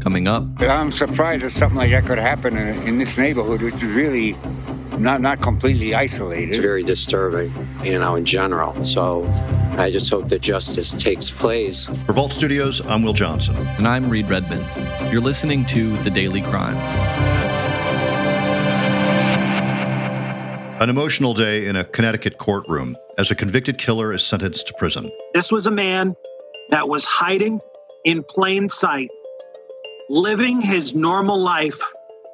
coming up. I'm surprised that something like that could happen in, in this neighborhood, which is really not not completely isolated. It's very disturbing, you know, in general. So I just hope that justice takes place. For Vault Studios, I'm Will Johnson. And I'm Reed Redmond. You're listening to The Daily Crime. An emotional day in a Connecticut courtroom as a convicted killer is sentenced to prison. This was a man that was hiding in plain sight, living his normal life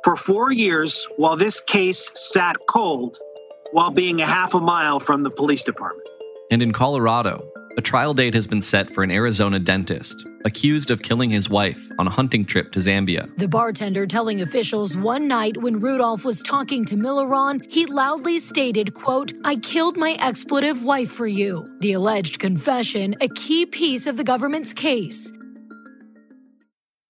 for four years while this case sat cold while being a half a mile from the police department. And in Colorado, a trial date has been set for an Arizona dentist accused of killing his wife on a hunting trip to Zambia. The bartender telling officials one night when Rudolph was talking to Milleron, he loudly stated, quote, I killed my expletive wife for you. The alleged confession, a key piece of the government's case.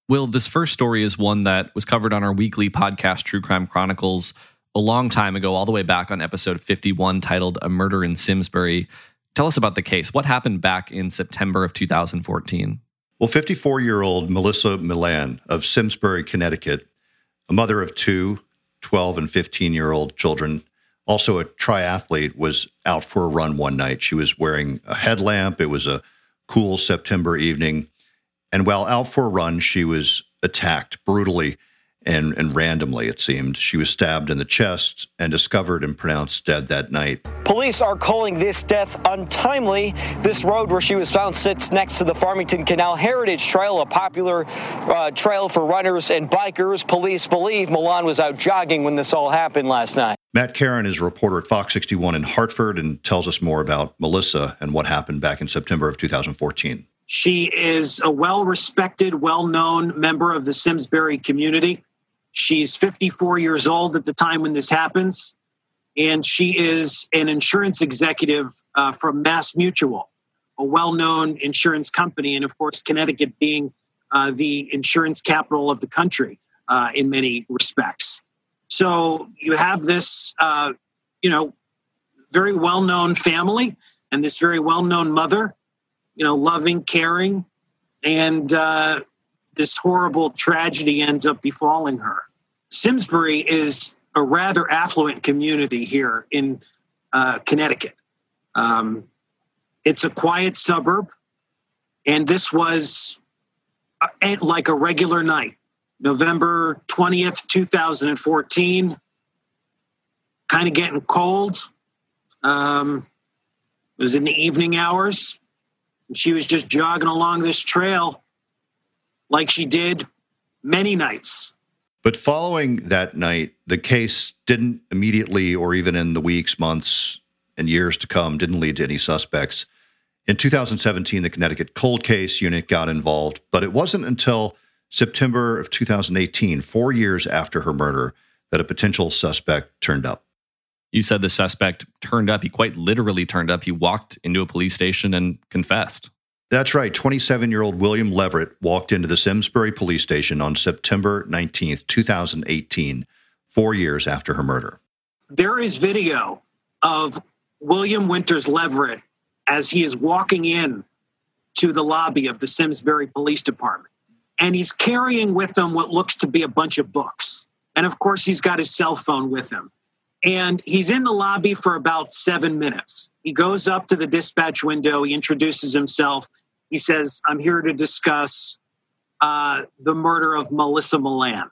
Will, this first story is one that was covered on our weekly podcast, True Crime Chronicles, a long time ago, all the way back on episode 51, titled A Murder in Simsbury. Tell us about the case. What happened back in September of 2014? Well, 54 year old Melissa Millan of Simsbury, Connecticut, a mother of two, 12 and 15 year old children, also a triathlete, was out for a run one night. She was wearing a headlamp. It was a cool September evening. And while out for a run, she was attacked brutally and, and randomly, it seemed. She was stabbed in the chest and discovered and pronounced dead that night. Police are calling this death untimely. This road where she was found sits next to the Farmington Canal Heritage Trail, a popular uh, trail for runners and bikers. Police believe Millan was out jogging when this all happened last night. Matt Caron is a reporter at Fox 61 in Hartford and tells us more about Melissa and what happened back in September of 2014. She is a well respected, well known member of the Simsbury community. She's 54 years old at the time when this happens, and she is an insurance executive uh, from Mass Mutual, a well known insurance company, and of course, Connecticut being uh, the insurance capital of the country uh, in many respects. So you have this, uh, you know, very well known family and this very well known mother you know, loving, caring, and uh, this horrible tragedy ends up befalling her. Simsbury is a rather affluent community here in uh, Connecticut. Um, it's a quiet suburb, and this was a, like a regular night, November 20th, 2014. Kind of getting cold. Um, it was in the evening hours. And she was just jogging along this trail like she did many nights. But following that night, the case didn't immediately, or even in the weeks, months, and years to come, didn't lead to any suspects. In 2017, the Connecticut Cold Case Unit got involved, but it wasn't until September of 2018, four years after her murder, that a potential suspect turned up. You said the suspect turned up. He quite literally turned up. He walked into a police station and confessed. That's right. 27 year old William Leverett walked into the Simsbury police station on September 19th, 2018, four years after her murder. There is video of William Winters Leverett as he is walking in to the lobby of the Simsbury Police Department. And he's carrying with him what looks to be a bunch of books. And of course, he's got his cell phone with him. And he's in the lobby for about seven minutes. He goes up to the dispatch window, he introduces himself. He says, I'm here to discuss uh, the murder of Melissa Millan.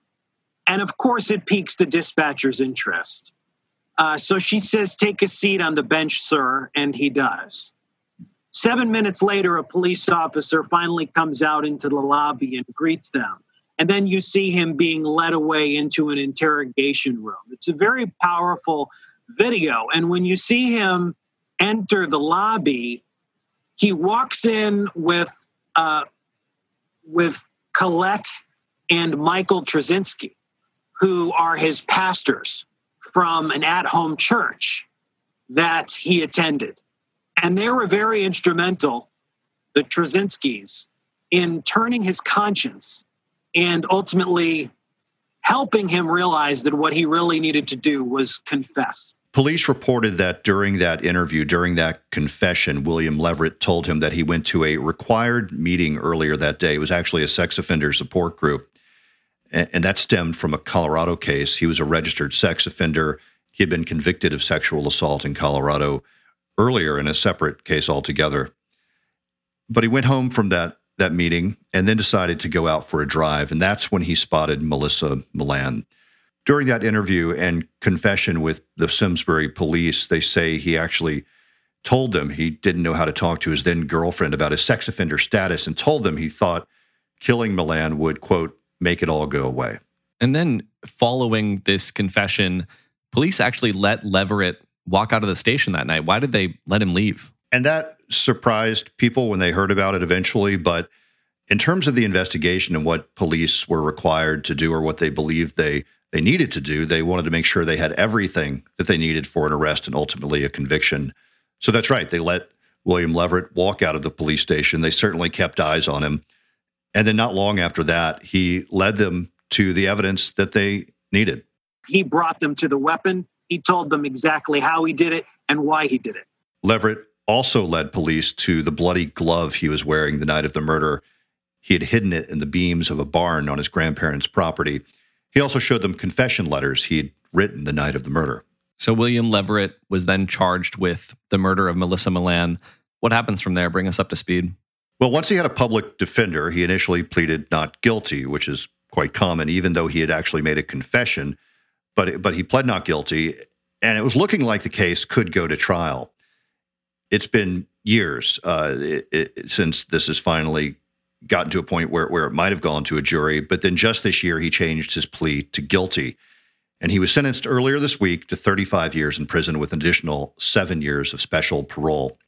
And of course, it piques the dispatcher's interest. Uh, so she says, Take a seat on the bench, sir. And he does. Seven minutes later, a police officer finally comes out into the lobby and greets them and then you see him being led away into an interrogation room. It's a very powerful video. And when you see him enter the lobby, he walks in with uh, with Colette and Michael Trzynski, who are his pastors from an at-home church that he attended. And they were very instrumental, the Trzynskis, in turning his conscience and ultimately helping him realize that what he really needed to do was confess. Police reported that during that interview, during that confession, William Leverett told him that he went to a required meeting earlier that day. It was actually a sex offender support group. And, that stemmed from a Colorado case. He was a registered sex offender. He had been convicted of sexual assault in Colorado earlier in a separate case altogether. But he went home from that that meeting and then decided to go out for a drive. And that's when he spotted Melissa Millan. During that interview and confession with the Simsbury police, they say he actually told them he didn't know how to talk to his then girlfriend about his sex offender status and told them he thought killing Millan would, quote, make it all go away. And then following this confession, police actually let Leverett walk out of the station that night. Why did they let him leave? And that surprised people when they heard about it eventually. But in terms of the investigation and what police were required to do or what they believed they they needed to do, they wanted to make sure they had everything that they needed for an arrest and ultimately a conviction. So that's right. They let William Leverett walk out of the police station. They certainly kept eyes on him. And then not long after that, he led them to the evidence that they needed. He brought them to the weapon. He told them exactly how he did it and why he did it. Leverett also led police to the bloody glove he was wearing the night of the murder. He had hidden it in the beams of a barn on his grandparents' property. He also showed them confession letters he had written the night of the murder. So William Leverett was then charged with the murder of Melissa Millan. What happens from there? Bring us up to speed. Well, once he had a public defender, he initially pleaded not guilty, which is quite common, even though he had actually made a confession. But but he pled not guilty, and it was looking like the case could go to trial. It's been years uh, it, it, since this has finally gotten to a point where where it might have gone to a jury. But then just this year, he changed his plea to guilty, and he was sentenced earlier this week to 35 years in prison with an additional seven years of special parole.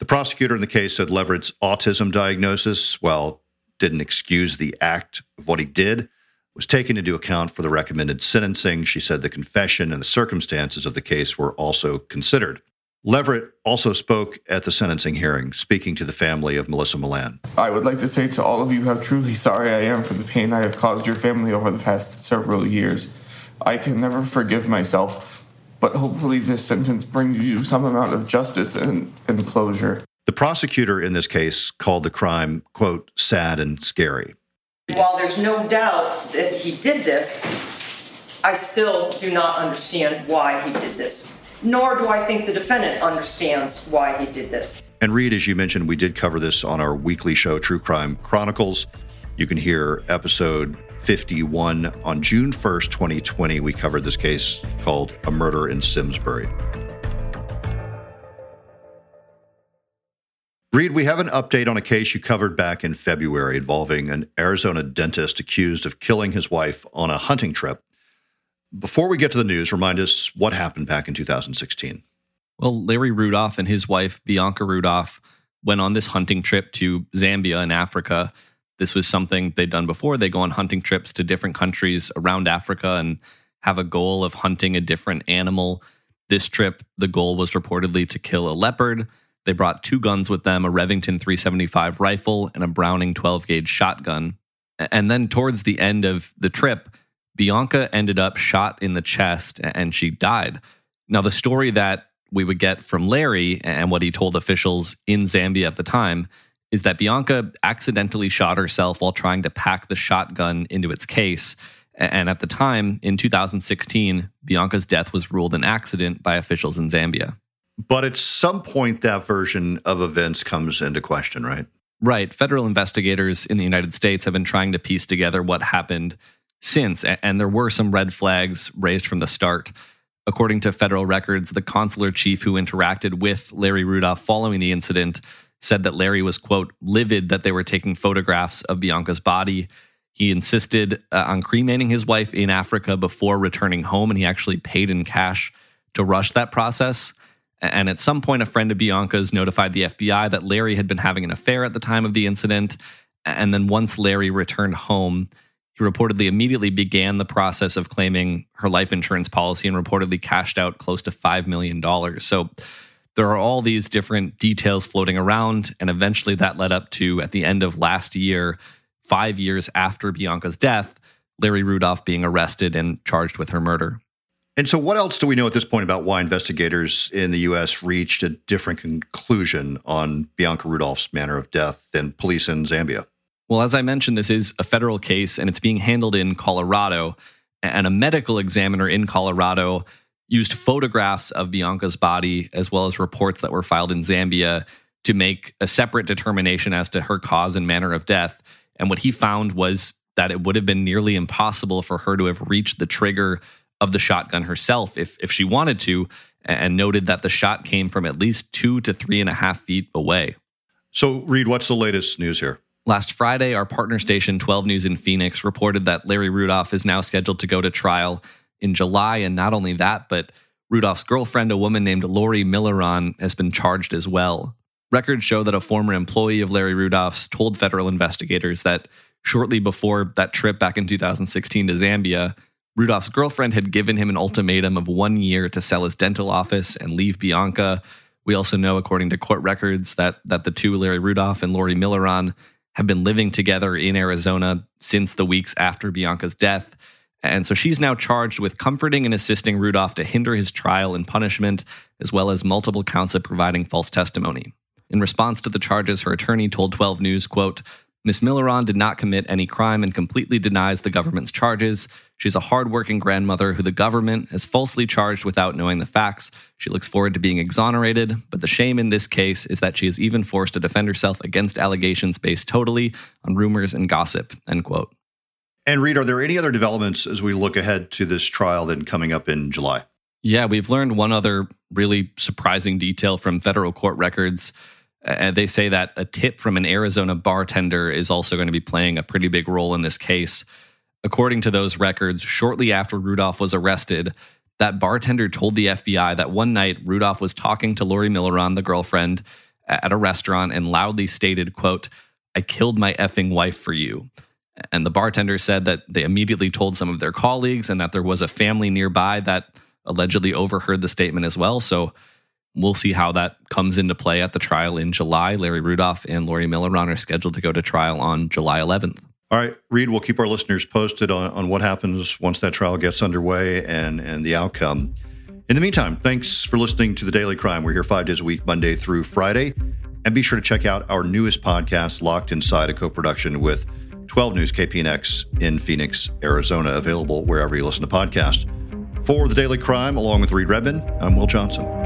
The prosecutor in the case said Leverett's autism diagnosis, while didn't excuse the act of what he did, was taken into account for the recommended sentencing. She said the confession and the circumstances of the case were also considered. Leverett also spoke at the sentencing hearing, speaking to the family of Melissa Millan. I would like to say to all of you how truly sorry I am for the pain I have caused your family over the past several years. I can never forgive myself but hopefully this sentence brings you some amount of justice and, and closure. The prosecutor in this case called the crime, quote, sad and scary. While there's no doubt that he did this, I still do not understand why he did this. Nor do I think the defendant understands why he did this. And Reed, as you mentioned, we did cover this on our weekly show, True Crime Chronicles. You can hear episode 51. On June 1st, 2020, we covered this case called A Murder in Simsbury. Reed, we have an update on a case you covered back in February involving an Arizona dentist accused of killing his wife on a hunting trip. Before we get to the news, remind us what happened back in 2016. Well, Larry Rudolph and his wife, Bianca Rudolph, went on this hunting trip to Zambia in Africa this was something they'd done before. They go on hunting trips to different countries around Africa and have a goal of hunting a different animal. This trip, the goal was reportedly to kill a leopard. They brought two guns with them a Remington 375 rifle and a Browning 12 gauge shotgun. And then towards the end of the trip, Bianca ended up shot in the chest and she died. Now, the story that we would get from Larry and what he told officials in Zambia at the time is that Bianca accidentally shot herself while trying to pack the shotgun into its case. And at the time, in 2016, Bianca's death was ruled an accident by officials in Zambia. But at some point, that version of events comes into question, right? Right. Federal investigators in the United States have been trying to piece together what happened since, and there were some red flags raised from the start. According to federal records, the consular chief who interacted with Larry Rudolph following the incident said that Larry was, quote, livid that they were taking photographs of Bianca's body. He insisted uh, on cremating his wife in Africa before returning home, and he actually paid in cash to rush that process. And at some point, a friend of Bianca's notified the FBI that Larry had been having an affair at the time of the incident. And then once Larry returned home, he reportedly immediately began the process of claiming her life insurance policy and reportedly cashed out close to $5 million. So there are all these different details floating around. And eventually that led up to, at the end of last year, five years after Bianca's death, Larry Rudolph being arrested and charged with her murder. And so, what else do we know at this point about why investigators in the U.S. reached a different conclusion on Bianca Rudolph's manner of death than police in Zambia? Well, as I mentioned, this is a federal case and it's being handled in Colorado. And a medical examiner in Colorado used photographs of Bianca's body as well as reports that were filed in Zambia to make a separate determination as to her cause and manner of death. And what he found was that it would have been nearly impossible for her to have reached the trigger of the shotgun herself if, if she wanted to, and noted that the shot came from at least two to three and a half feet away. So, Reed, what's the latest news here? Last Friday, our partner station 12 News in Phoenix reported that Larry Rudolph is now scheduled to go to trial in July. And not only that, but Rudolph's girlfriend, a woman named Lori Milleron, has been charged as well. Records show that a former employee of Larry Rudolph's told federal investigators that shortly before that trip back in 2016 to Zambia, Rudolph's girlfriend had given him an ultimatum of one year to sell his dental office and leave Bianca. We also know, according to court records, that that the two, Larry Rudolph and Lori Milleron, have been living together in Arizona since the weeks after Bianca's death. And so she's now charged with comforting and assisting Rudolph to hinder his trial and punishment, as well as multiple counts of providing false testimony. In response to the charges, her attorney told 12 News, quote, Miss Milleron did not commit any crime and completely denies the government's charges. She's a hardworking grandmother who the government has falsely charged without knowing the facts. She looks forward to being exonerated, but the shame in this case is that she is even forced to defend herself against allegations based totally on rumors and gossip. End quote. And Reed, are there any other developments as we look ahead to this trial then coming up in July? Yeah, we've learned one other really surprising detail from federal court records. Uh, they say that a tip from an Arizona bartender is also going to be playing a pretty big role in this case. According to those records, shortly after Rudolph was arrested, that bartender told the FBI that one night Rudolph was talking to Lori Milleron, the girlfriend, at a restaurant and loudly stated, quote, I killed my effing wife for you. And the bartender said that they immediately told some of their colleagues and that there was a family nearby that allegedly overheard the statement as well. So we'll see how that comes into play at the trial in July. Larry Rudolph and Lori Milleron are scheduled to go to trial on July 11th. All right, Reed, we'll keep our listeners posted on, on what happens once that trial gets underway and, and the outcome. In the meantime, thanks for listening to The Daily Crime. We're here five days a week, Monday through Friday. And be sure to check out our newest podcast, Locked Inside, a co production with 12 News KPNX in Phoenix, Arizona, available wherever you listen to podcasts. For The Daily Crime, along with Reed Redmond, I'm Will Johnson.